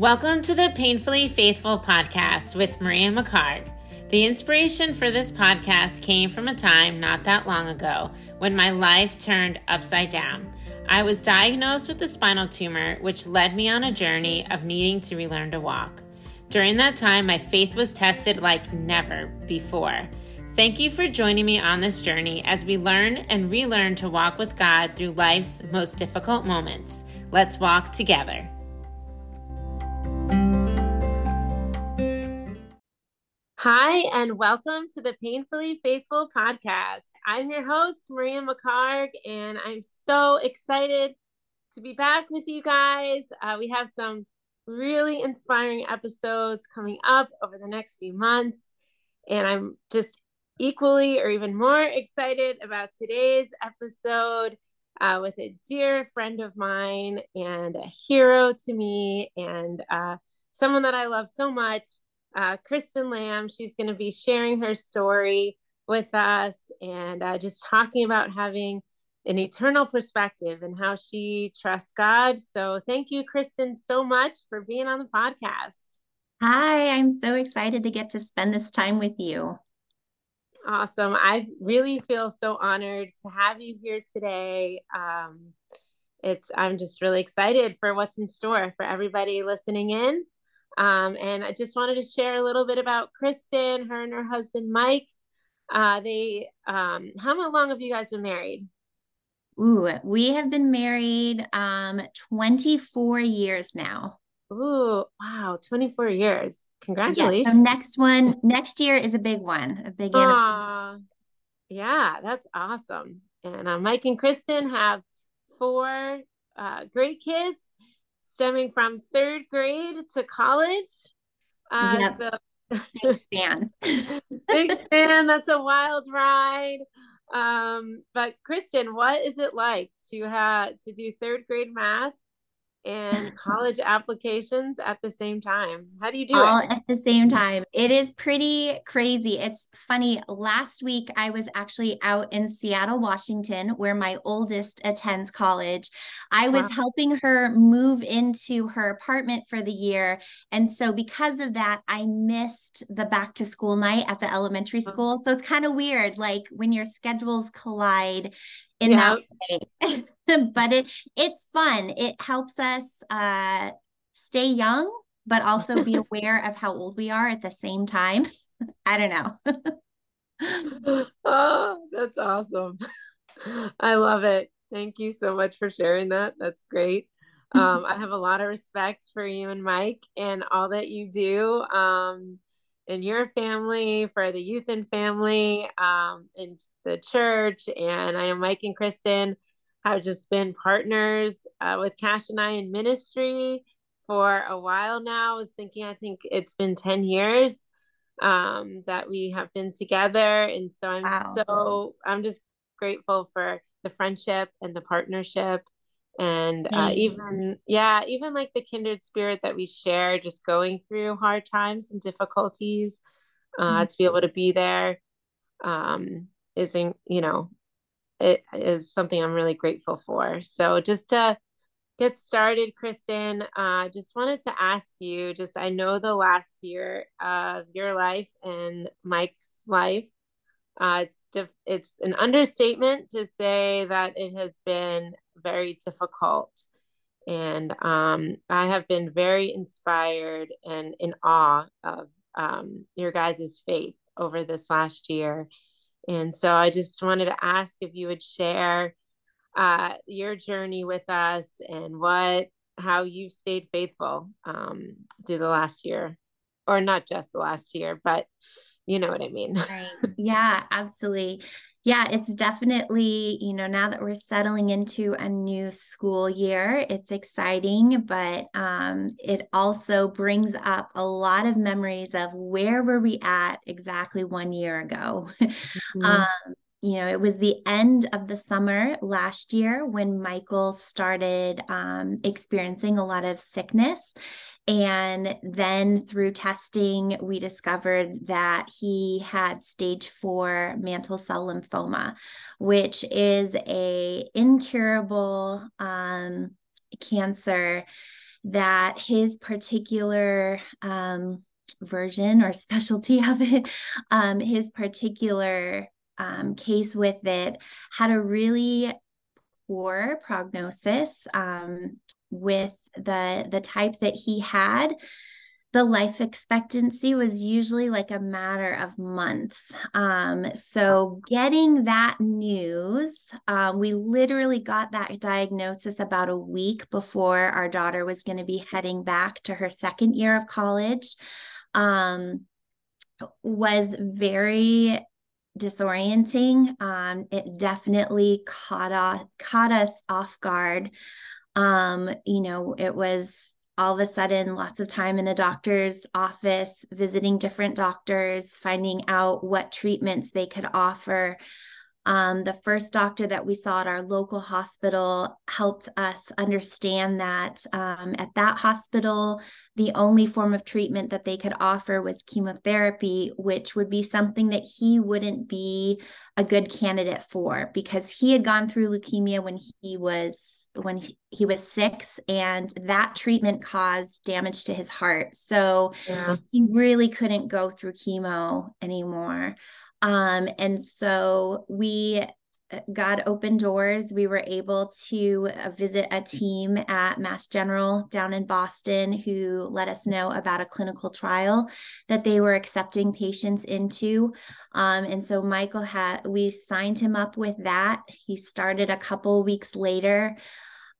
Welcome to the Painfully Faithful podcast with Maria McHarg. The inspiration for this podcast came from a time not that long ago when my life turned upside down. I was diagnosed with a spinal tumor, which led me on a journey of needing to relearn to walk. During that time, my faith was tested like never before. Thank you for joining me on this journey as we learn and relearn to walk with God through life's most difficult moments. Let's walk together. Hi, and welcome to the Painfully Faithful podcast. I'm your host, Maria McHarg, and I'm so excited to be back with you guys. Uh, we have some really inspiring episodes coming up over the next few months, and I'm just equally or even more excited about today's episode uh, with a dear friend of mine and a hero to me, and uh, someone that I love so much uh, Kristen Lamb. She's going to be sharing her story with us and uh, just talking about having an eternal perspective and how she trusts God. So, thank you, Kristen, so much for being on the podcast. Hi, I'm so excited to get to spend this time with you. Awesome. I really feel so honored to have you here today. Um, it's I'm just really excited for what's in store for everybody listening in. Um, and I just wanted to share a little bit about Kristen, her and her husband Mike. Uh, they, um, how long have you guys been married? Ooh, we have been married um 24 years now. Ooh, wow, 24 years. Congratulations. Yes, so next one, next year is a big one, a big anniversary. Yeah, that's awesome. And uh, Mike and Kristen have four uh, great kids stemming from third grade to college. Uh, yep. So big span. big span. That's a wild ride. Um, but Kristen, what is it like to have to do third grade math and college applications at the same time. How do you do All it? at the same time. It is pretty crazy. It's funny. Last week, I was actually out in Seattle, Washington, where my oldest attends college. I was helping her move into her apartment for the year. And so, because of that, I missed the back to school night at the elementary oh. school. So, it's kind of weird, like when your schedules collide in yeah. that way. but it it's fun. It helps us uh, stay young, but also be aware of how old we are at the same time. I don't know. oh, that's awesome. I love it. Thank you so much for sharing that. That's great. Um, I have a lot of respect for you and Mike and all that you do um, in your family, for the youth and family, um, in the church. And I know Mike and Kristen have just been partners uh, with Cash and I in ministry for a while now. I was thinking, I think it's been 10 years um, that we have been together. And so I'm wow. so, I'm just grateful for the friendship and the partnership. And uh, even, yeah, even like the kindred spirit that we share, just going through hard times and difficulties, uh, mm-hmm. to be able to be there um, isn't, you know, it is something I'm really grateful for. So just to get started, Kristen, uh, just wanted to ask you, just I know the last year of your life and Mike's life, uh, it's diff- it's an understatement to say that it has been very difficult. And um, I have been very inspired and in awe of um, your guys' faith over this last year. And so I just wanted to ask if you would share uh, your journey with us and what how you've stayed faithful um, through the last year, or not just the last year, but you know what I mean. Right. Yeah, absolutely yeah, it's definitely, you know, now that we're settling into a new school year, it's exciting, but um, it also brings up a lot of memories of where were we at exactly one year ago. Mm-hmm. um, you know, it was the end of the summer last year when Michael started um, experiencing a lot of sickness. And then through testing, we discovered that he had stage four mantle cell lymphoma, which is a incurable um, cancer that his particular um, version or specialty of it, um, his particular um, case with it had a really poor prognosis um, with the the type that he had the life expectancy was usually like a matter of months. Um, so, getting that news, um, we literally got that diagnosis about a week before our daughter was going to be heading back to her second year of college. Um, was very disorienting. Um, it definitely caught, off, caught us off guard. Um, you know, it was all of a sudden lots of time in a doctor's office, visiting different doctors, finding out what treatments they could offer. Um, the first doctor that we saw at our local hospital helped us understand that um, at that hospital, the only form of treatment that they could offer was chemotherapy, which would be something that he wouldn't be a good candidate for because he had gone through leukemia when he was when he, he was six and that treatment caused damage to his heart so yeah. he really couldn't go through chemo anymore um, and so we uh, got open doors. We were able to uh, visit a team at Mass General down in Boston who let us know about a clinical trial that they were accepting patients into. Um, and so Michael had, we signed him up with that. He started a couple weeks later.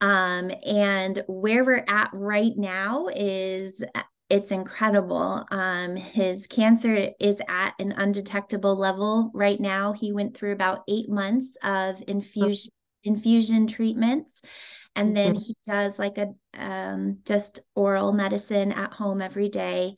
Um, and where we're at right now is it's incredible. Um, his cancer is at an undetectable level right now. He went through about eight months of infusion infusion treatments, and then mm-hmm. he does like a um, just oral medicine at home every day.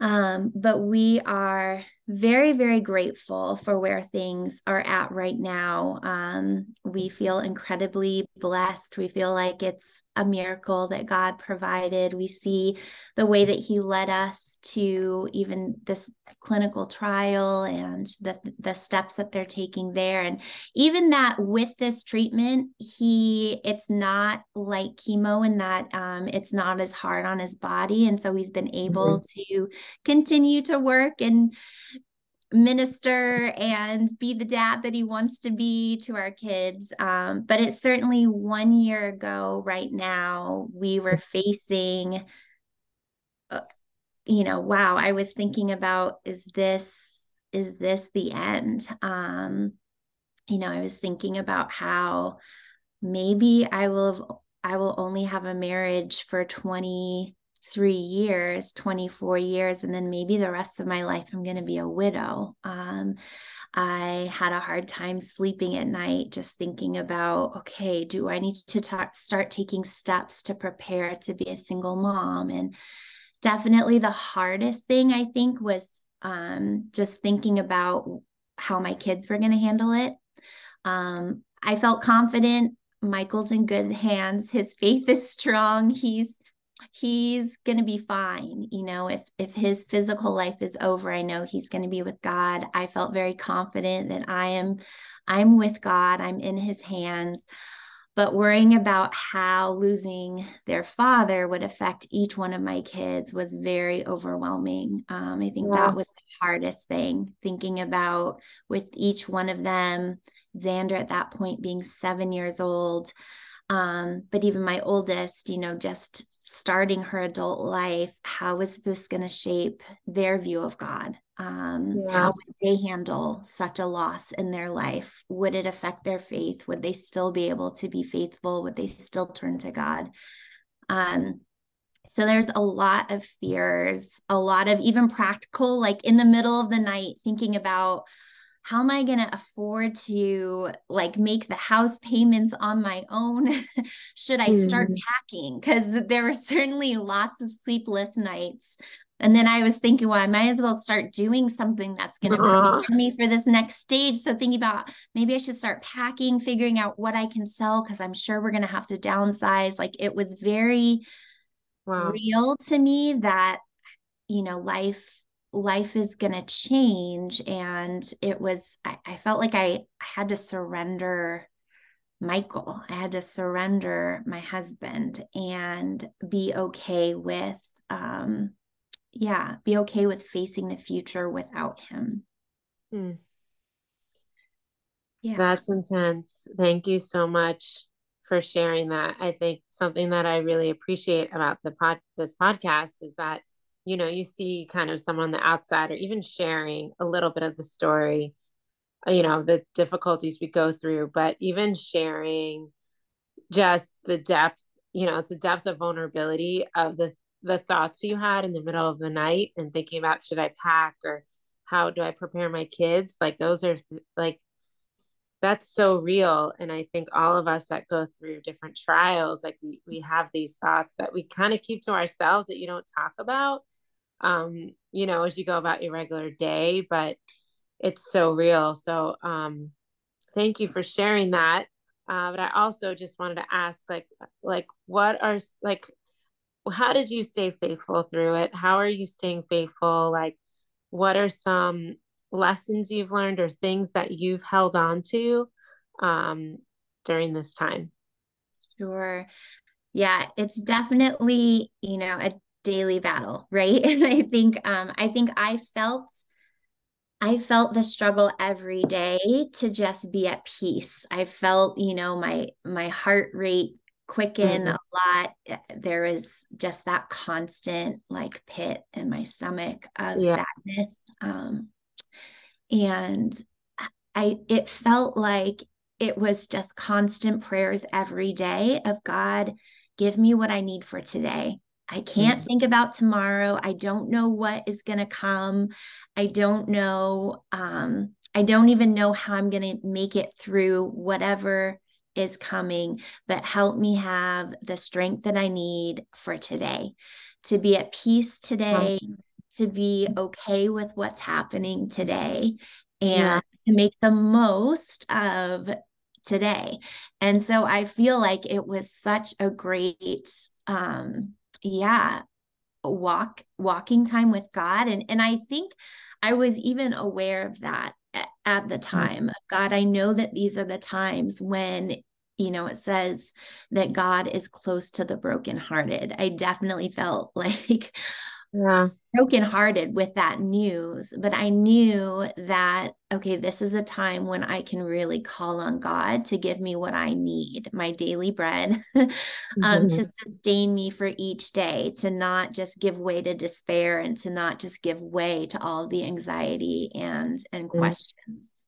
Um, but we are very, very grateful for where things are at right now. Um, we feel incredibly blessed. We feel like it's a miracle that God provided. We see the way that He led us to even this clinical trial and the, the steps that they're taking there. And even that with this treatment, He, it's not like chemo in that um, it's not as hard on his body. And so He's been able mm-hmm. to continue to work and minister and be the dad that he wants to be to our kids. Um, but it's certainly one year ago, right now, we were facing, uh, you know, wow, I was thinking about is this is this the end? Um, you know, I was thinking about how maybe I will have, I will only have a marriage for 20 three years, 24 years, and then maybe the rest of my life I'm going to be a widow. Um, I had a hard time sleeping at night, just thinking about, okay, do I need to start taking steps to prepare to be a single mom? And definitely the hardest thing I think was um, just thinking about how my kids were going to handle it. Um, I felt confident. Michael's in good hands. His faith is strong. He's he's going to be fine you know if if his physical life is over i know he's going to be with god. I felt very confident that i am i'm with god i'm in his hands. But worrying about how losing their father would affect each one of my kids was very overwhelming. Um, i think yeah. that was the hardest thing thinking about with each one of them xander at that point being seven years old. Um, but even my oldest, you know, just starting her adult life, how is this going to shape their view of God? Um, yeah. How would they handle such a loss in their life? Would it affect their faith? Would they still be able to be faithful? Would they still turn to God? Um, so there's a lot of fears, a lot of even practical, like in the middle of the night, thinking about how am I going to afford to like make the house payments on my own? Should I start mm. packing? Because there were certainly lots of sleepless nights. And then I was thinking, well, I might as well start doing something that's going to uh-huh. prepare me for this next stage. So thinking about maybe I should start packing, figuring out what I can sell because I'm sure we're going to have to downsize. Like it was very wow. real to me that, you know, life life is going to change and it was I, I, felt like I, I had to surrender Michael. I had to surrender my husband and be okay with, um, yeah, be okay with facing the future without him. Hmm. Yeah. That's intense. Thank you so much for sharing that. I think something that I really appreciate about the pod this podcast is that you know you see kind of someone on the outside or even sharing a little bit of the story uh, you know the difficulties we go through but even sharing just the depth you know it's a depth of vulnerability of the the thoughts you had in the middle of the night and thinking about should i pack or how do i prepare my kids? Like those are like that's so real and i think all of us that go through different trials like we, we have these thoughts that we kind of keep to ourselves that you don't talk about um you know as you go about your regular day but it's so real so um thank you for sharing that uh, but i also just wanted to ask like like what are like how did you stay faithful through it how are you staying faithful like what are some lessons you've learned or things that you've held on to um, during this time? Sure. Yeah, it's definitely, you know, a daily battle, right? And I think um I think I felt I felt the struggle every day to just be at peace. I felt, you know, my my heart rate quicken mm-hmm. a lot. There was just that constant like pit in my stomach of yeah. sadness. Um and i it felt like it was just constant prayers every day of god give me what i need for today i can't mm-hmm. think about tomorrow i don't know what is going to come i don't know um i don't even know how i'm going to make it through whatever is coming but help me have the strength that i need for today to be at peace today to be okay with what's happening today and yeah. to make the most of today. And so I feel like it was such a great um yeah, walk walking time with God and and I think I was even aware of that at, at the mm-hmm. time. Mm-hmm. God, I know that these are the times when you know, it says that God is close to the brokenhearted. I definitely felt like yeah brokenhearted with that news but i knew that okay this is a time when i can really call on god to give me what i need my daily bread um, mm-hmm. to sustain me for each day to not just give way to despair and to not just give way to all the anxiety and and mm-hmm. questions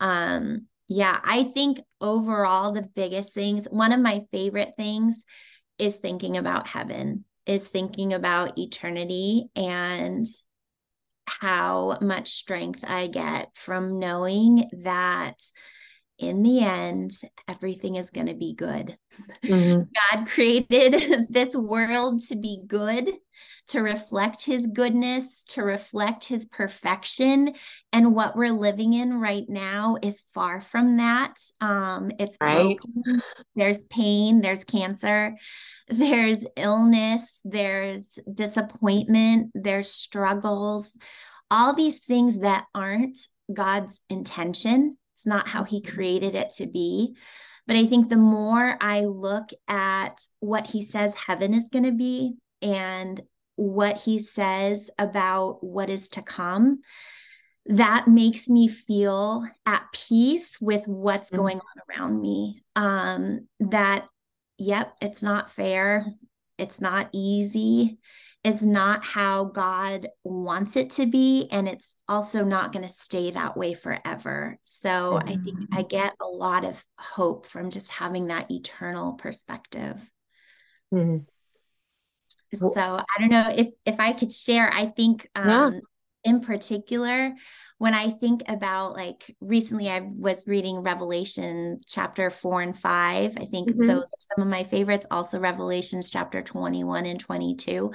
um yeah i think overall the biggest things one of my favorite things is thinking about heaven is thinking about eternity and how much strength I get from knowing that in the end, everything is going to be good. Mm-hmm. God created this world to be good, to reflect his goodness, to reflect his perfection. And what we're living in right now is far from that. Um, it's right. broken. There's pain, there's cancer, there's illness, there's disappointment, there's struggles, all these things that aren't God's intention it's not how he created it to be. But I think the more I look at what he says heaven is going to be and what he says about what is to come, that makes me feel at peace with what's mm-hmm. going on around me. Um, that, yep, it's not fair. It's not easy it's not how God wants it to be. And it's also not going to stay that way forever. So mm-hmm. I think I mm-hmm. get a lot of hope from just having that eternal perspective. Mm-hmm. So I don't know if if I could share, I think um, yeah. In particular, when I think about like recently, I was reading Revelation chapter four and five. I think mm-hmm. those are some of my favorites. Also, Revelations chapter 21 and 22.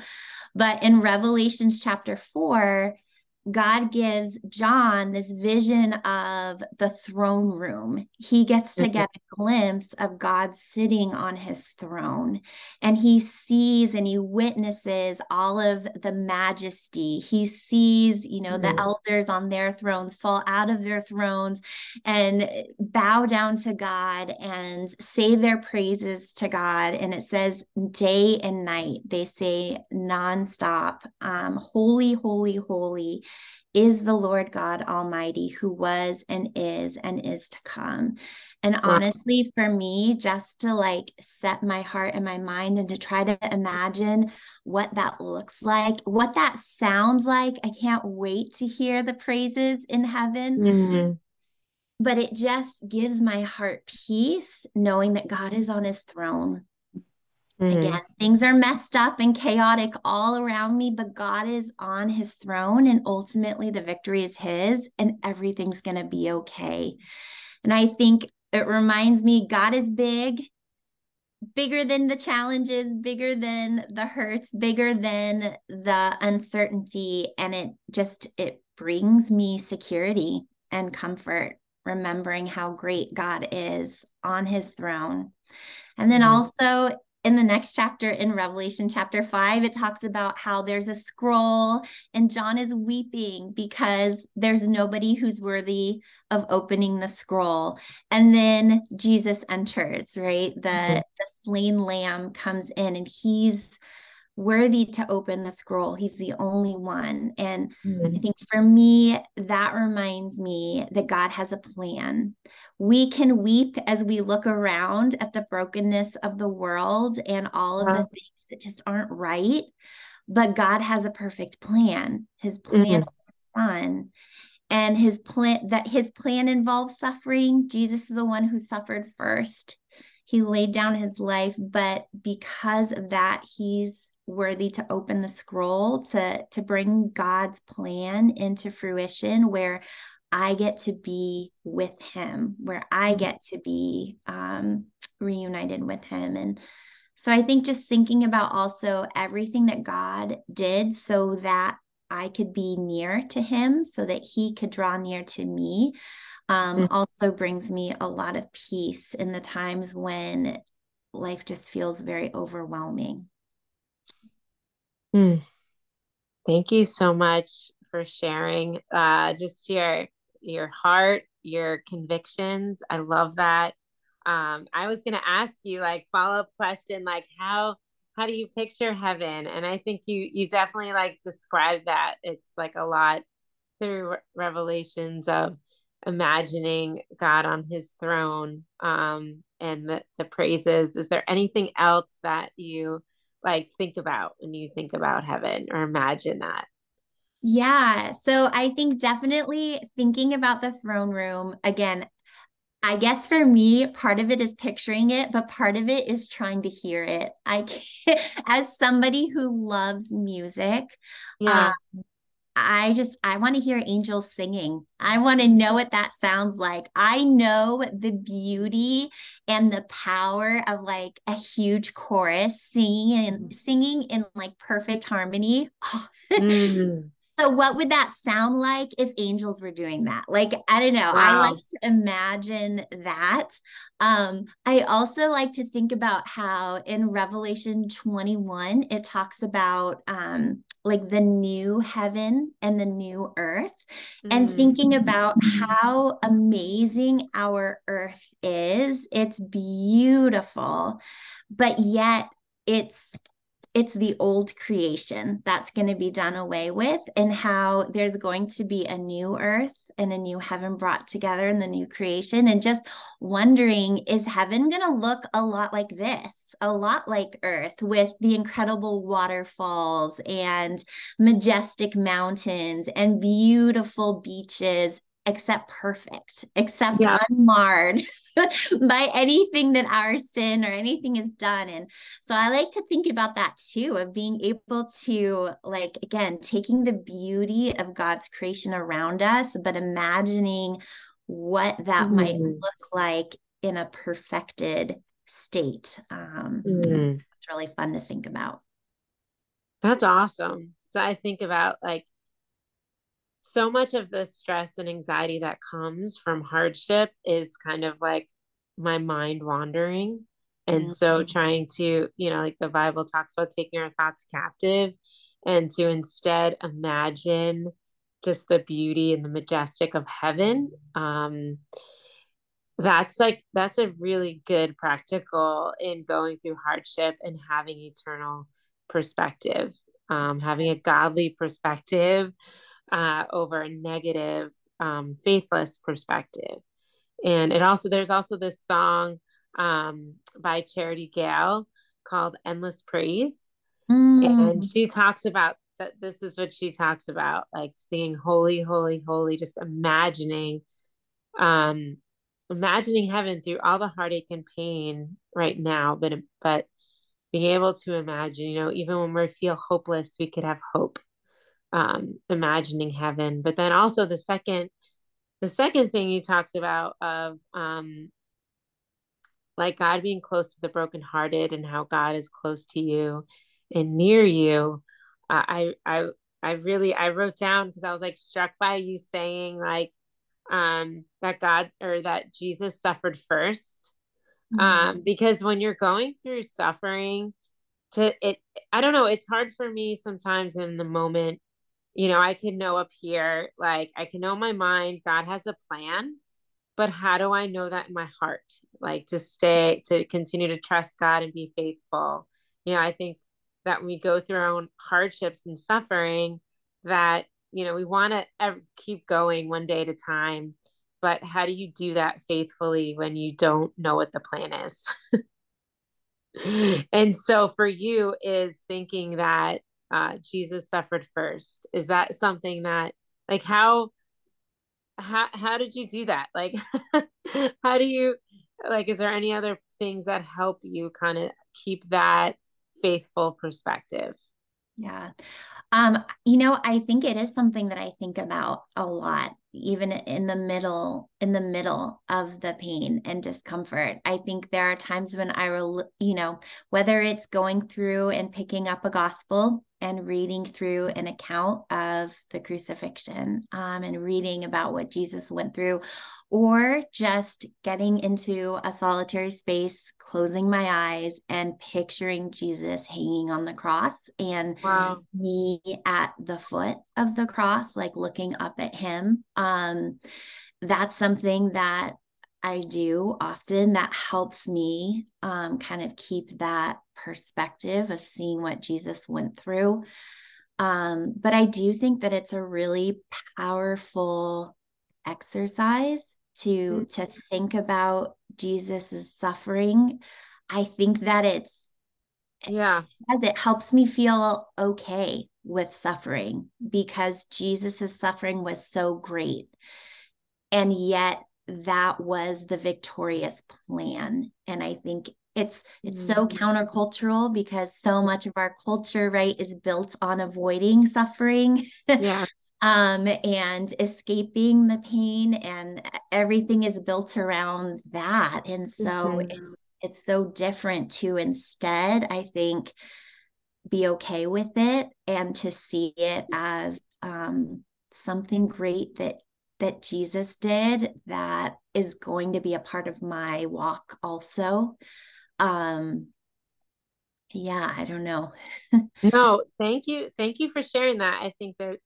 But in Revelations chapter 4, God gives John this vision of the throne room. He gets to get a glimpse of God sitting on his throne, and he sees and he witnesses all of the majesty. He sees, you know, the elders on their thrones fall out of their thrones and bow down to God and say their praises to God. And it says, day and night, they say nonstop, um, holy, holy, holy is the Lord God Almighty who was and is and is to come. And wow. honestly, for me, just to like set my heart and my mind and to try to imagine what that looks like, what that sounds like, I can't wait to hear the praises in heaven. Mm-hmm. But it just gives my heart peace knowing that God is on his throne Mm-hmm. Again, things are messed up and chaotic all around me, but God is on his throne and ultimately the victory is his and everything's going to be okay. And I think it reminds me God is big, bigger than the challenges, bigger than the hurts, bigger than the uncertainty and it just it brings me security and comfort remembering how great God is on his throne. And then mm-hmm. also in the next chapter in Revelation chapter 5, it talks about how there's a scroll and John is weeping because there's nobody who's worthy of opening the scroll. And then Jesus enters, right? The, mm-hmm. the slain lamb comes in and he's worthy to open the scroll. He's the only one. And mm-hmm. I think for me, that reminds me that God has a plan. We can weep as we look around at the brokenness of the world and all of the things that just aren't right. But God has a perfect plan. His plan mm-hmm. is his son. And his plan that his plan involves suffering. Jesus is the one who suffered first. He laid down his life, but because of that, he's worthy to open the scroll to to bring God's plan into fruition where I get to be with him, where I mm-hmm. get to be um, reunited with him. And so I think just thinking about also everything that God did so that I could be near to him, so that he could draw near to me, um, mm-hmm. also brings me a lot of peace in the times when life just feels very overwhelming. Mm. Thank you so much for sharing uh, just your your heart, your convictions. I love that. Um, I was gonna ask you like follow up question, like how how do you picture heaven? And I think you you definitely like describe that. It's like a lot through revelations of imagining God on his throne um, and the, the praises. Is there anything else that you like think about when you think about heaven or imagine that? Yeah. So I think definitely thinking about the throne room again, I guess for me, part of it is picturing it, but part of it is trying to hear it. I, as somebody who loves music, yeah. Um, I just I want to hear angels singing. I want to know what that sounds like. I know the beauty and the power of like a huge chorus singing and singing in like perfect harmony. mm. So what would that sound like if angels were doing that? Like I don't know. Wow. I like to imagine that. Um I also like to think about how in Revelation 21 it talks about um like the new heaven and the new earth mm. and thinking about how amazing our earth is. It's beautiful, but yet it's it's the old creation that's going to be done away with and how there's going to be a new earth and a new heaven brought together in the new creation. And just wondering is heaven going to look a lot like this? A lot like earth with the incredible waterfalls and majestic mountains and beautiful beaches except perfect, except yeah. unmarred by anything that our sin or anything is done. And so I like to think about that too of being able to, like, again, taking the beauty of God's creation around us, but imagining what that mm. might look like in a perfected state. Um, mm. It's really fun to think about. That's awesome. So I think about like so much of the stress and anxiety that comes from hardship is kind of like my mind wandering. And mm-hmm. so trying to, you know, like the Bible talks about taking our thoughts captive and to instead imagine just the beauty and the majestic of heaven. Um, that's like that's a really good practical in going through hardship and having eternal perspective um, having a godly perspective uh, over a negative um, faithless perspective and it also there's also this song um, by charity gayle called endless praise mm. and she talks about that this is what she talks about like singing holy holy holy just imagining um imagining heaven through all the heartache and pain right now, but but being able to imagine, you know, even when we feel hopeless, we could have hope. Um, imagining heaven, but then also the second, the second thing you talked about of um, like God being close to the brokenhearted and how God is close to you and near you. Uh, I I I really I wrote down because I was like struck by you saying like um, that God or that Jesus suffered 1st mm-hmm. um, because when you're going through suffering, to it, I don't know, it's hard for me sometimes in the moment. You know, I can know up here, like I can know my mind, God has a plan, but how do I know that in my heart? Like to stay, to continue to trust God and be faithful. You know, I think that when we go through our own hardships and suffering, that you know we want to keep going one day at a time but how do you do that faithfully when you don't know what the plan is and so for you is thinking that uh, jesus suffered first. Is that something that like how how how did you do that? Like how do you like is there any other things that help you kind of keep that faithful perspective? Yeah. Um, you know, I think it is something that I think about a lot, even in the middle, in the middle of the pain and discomfort. I think there are times when I will, you know, whether it's going through and picking up a gospel and reading through an account of the crucifixion um, and reading about what Jesus went through, or just getting into a solitary space, closing my eyes and picturing Jesus hanging on the cross and wow. me at the foot of the cross, like looking up at him. Um, that's something that I do often that helps me um, kind of keep that perspective of seeing what Jesus went through. Um, but I do think that it's a really powerful exercise to mm-hmm. to think about Jesus's suffering. I think that it's yeah as it helps me feel okay with suffering because Jesus's suffering was so great. And yet that was the victorious plan. And I think it's it's mm-hmm. so countercultural because so much of our culture right is built on avoiding suffering yeah um, and escaping the pain and everything is built around that and so mm-hmm. it's it's so different to instead i think be okay with it and to see it as um, something great that that jesus did that is going to be a part of my walk also. Um yeah i don't know. No thank you thank you for sharing that. I think there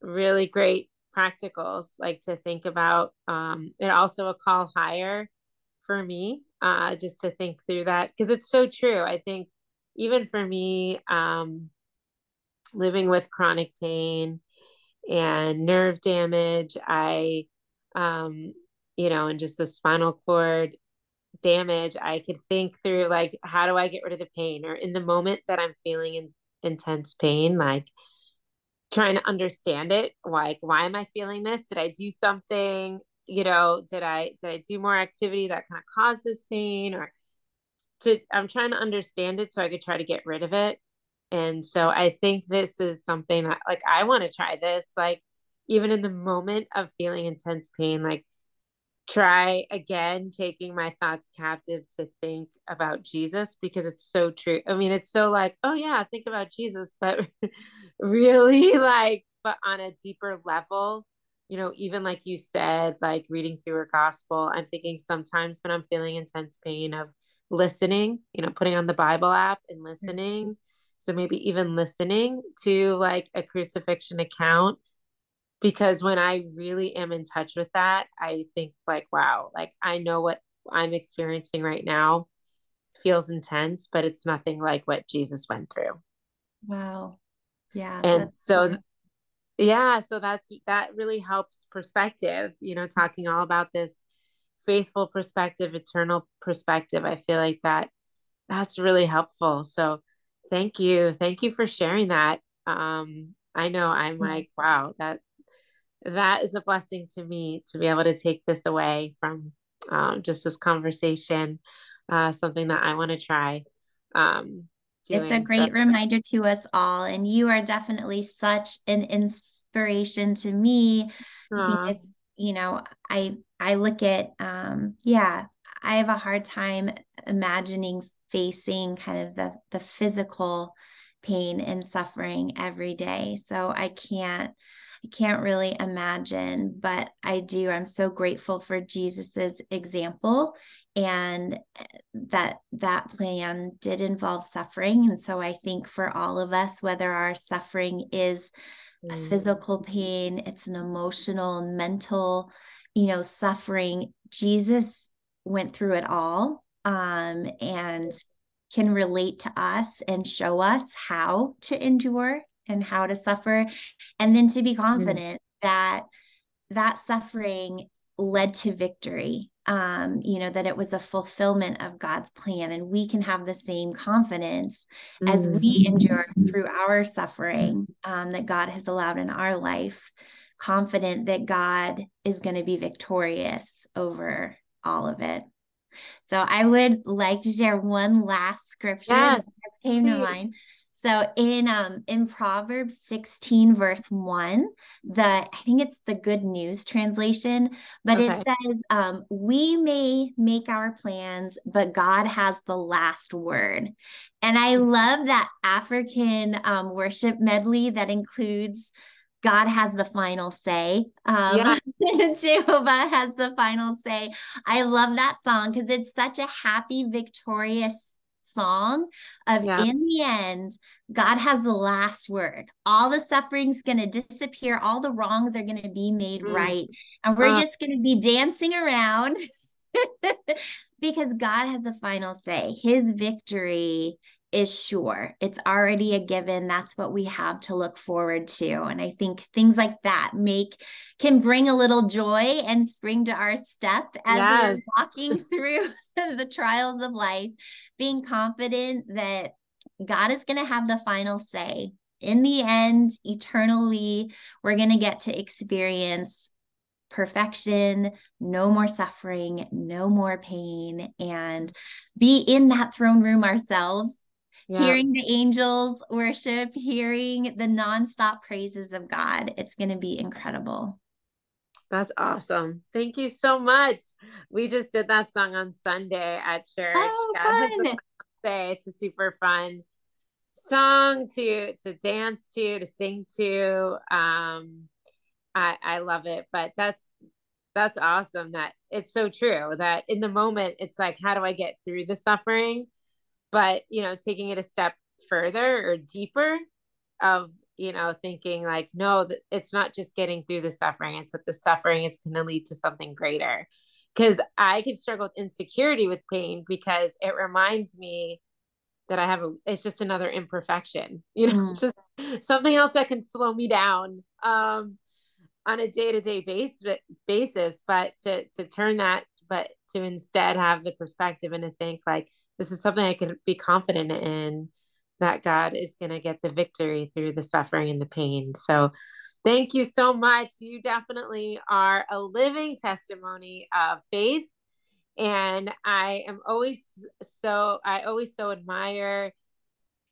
really great practicals like to think about um also a call higher for me uh just to think through that because it's so true. I think even for me um living with chronic pain and nerve damage i um you know and just the spinal cord damage i could think through like how do i get rid of the pain? Or in the moment that i'm feeling in, intense pain like trying to understand it like why am i feeling this? Did i do something you know did i did i do more activity that kind of caused this pain? Or to i'm trying to understand it so i could try to get rid of it and so i think this is something that like i want to try this like even in the moment of feeling intense pain like try again taking my thoughts captive to think about Jesus because it's so true. I mean, it's so like, oh yeah, think about Jesus, but really like but on a deeper level, you know, even like you said, like reading through a gospel, I'm thinking sometimes when I'm feeling intense pain of listening, you know, putting on the Bible app and mm-hmm. listening. Mm-hmm. So maybe even listening to like a crucifixion account. Because when I really am in touch with that, I think like, wow, like I know what I'm experiencing right now feels intense, but it's nothing like what Jesus went through. Wow. Yeah. And so yeah so that's that really helps perspective you know talking all about this faithful perspective eternal perspective i feel like that that's really helpful so thank you thank you for sharing that um i know i'm mm-hmm. like wow that that is a blessing to me to be able to take this away from um, just this conversation uh, something that i want to try um, doing. It's a great so. reminder to us all. And you are definitely such an inspiration to me. you know, I I look at um yeah, I have a hard time imagining facing kind of the the physical pain and suffering every day. So I can't I can't really imagine, but I do. I'm so grateful for Jesus's example and eh, that that plan did involve suffering and so i think for all of us whether our suffering is mm. a physical pain it's an emotional mental you know suffering jesus went through it all um, and can relate to us and show us how to endure and how to suffer and then to be mm. confident mm. that that suffering led to victory um, you know, that it was a fulfillment of God's plan. And we can have the same confidence mm-hmm. as we mm-hmm. endure through our suffering um, that God has allowed in our life, confident that God is going to be victorious over all of it. So I would like to share one last scripture yes, that just came please. to mind. So in um in Proverbs 16 verse 1, the I think it's the good news translation, but okay. it says um we may make our plans, but God has the last word. And I love that African um, worship medley that includes God has the final say. Um, yeah. Jehovah has the final say. I love that song because it's such a happy, victorious song of yeah. in the end god has the last word all the suffering's going to disappear all the wrongs are going to be made mm. right and we're uh. just going to be dancing around because god has the final say his victory is sure. It's already a given. That's what we have to look forward to. And I think things like that make can bring a little joy and spring to our step as yes. we're walking through the trials of life, being confident that God is going to have the final say. In the end, eternally, we're going to get to experience perfection, no more suffering, no more pain, and be in that throne room ourselves yeah. hearing the angels worship, hearing the nonstop praises of God. It's going to be incredible. That's awesome. Thank you so much. We just did that song on Sunday at church. Oh, fun. It's a super fun song to to dance to, to sing to. Um I I love it, but that's that's awesome that it's so true that in the moment it's like how do I get through the suffering? But you know taking it a step further or deeper of you know thinking like no it's not just getting through the suffering it's that the suffering is going to lead to something greater because i could struggle with insecurity with pain because it reminds me that i have a it's just another imperfection you know mm. just something else that can slow me down um on a day-to-day base, basis but to to turn that but to instead have the perspective and to think like this is something I can be confident in that God is going to get the victory through the suffering and the pain. So, thank you so much. You definitely are a living testimony of faith. And I am always so, I always so admire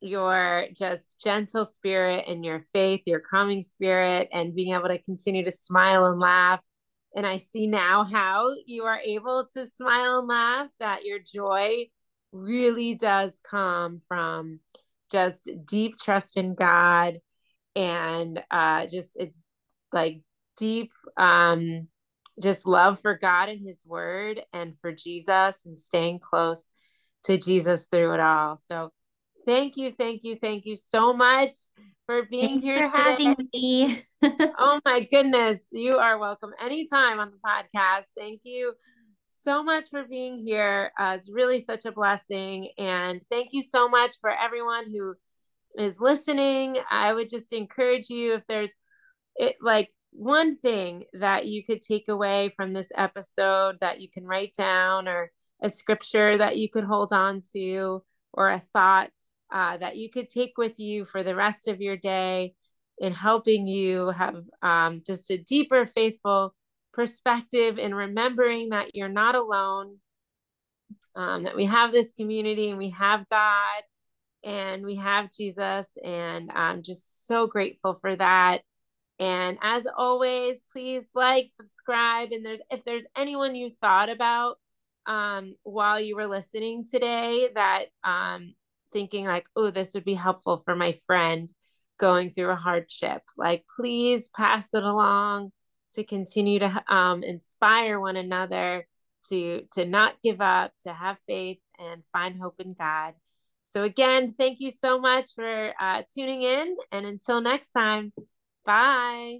your just gentle spirit and your faith, your calming spirit, and being able to continue to smile and laugh. And I see now how you are able to smile and laugh, that your joy really does come from just deep trust in God and uh, just a, like deep um, just love for God and His Word and for Jesus and staying close to Jesus through it all. So thank you, thank you, thank you so much for being Thanks here for today. having me. oh my goodness, you are welcome anytime on the podcast. Thank you so much for being here. Uh, it's really such a blessing, and thank you so much for everyone who is listening. I would just encourage you if there's it like one thing that you could take away from this episode that you can write down or a scripture that you could hold on to or a thought uh, that you could take with you for the rest of your day in helping you have um, just a deeper faithful perspective and remembering that you're not alone um, that we have this community and we have god and we have jesus and i'm just so grateful for that and as always please like subscribe and there's if there's anyone you thought about um, while you were listening today that um, thinking like, oh, this would be helpful for my friend going through a hardship. Like, please pass it along to continue to um, inspire one another to to not give up, to have faith, and find hope in God. So again, thank you so much for uh, tuning in, and until next time, bye.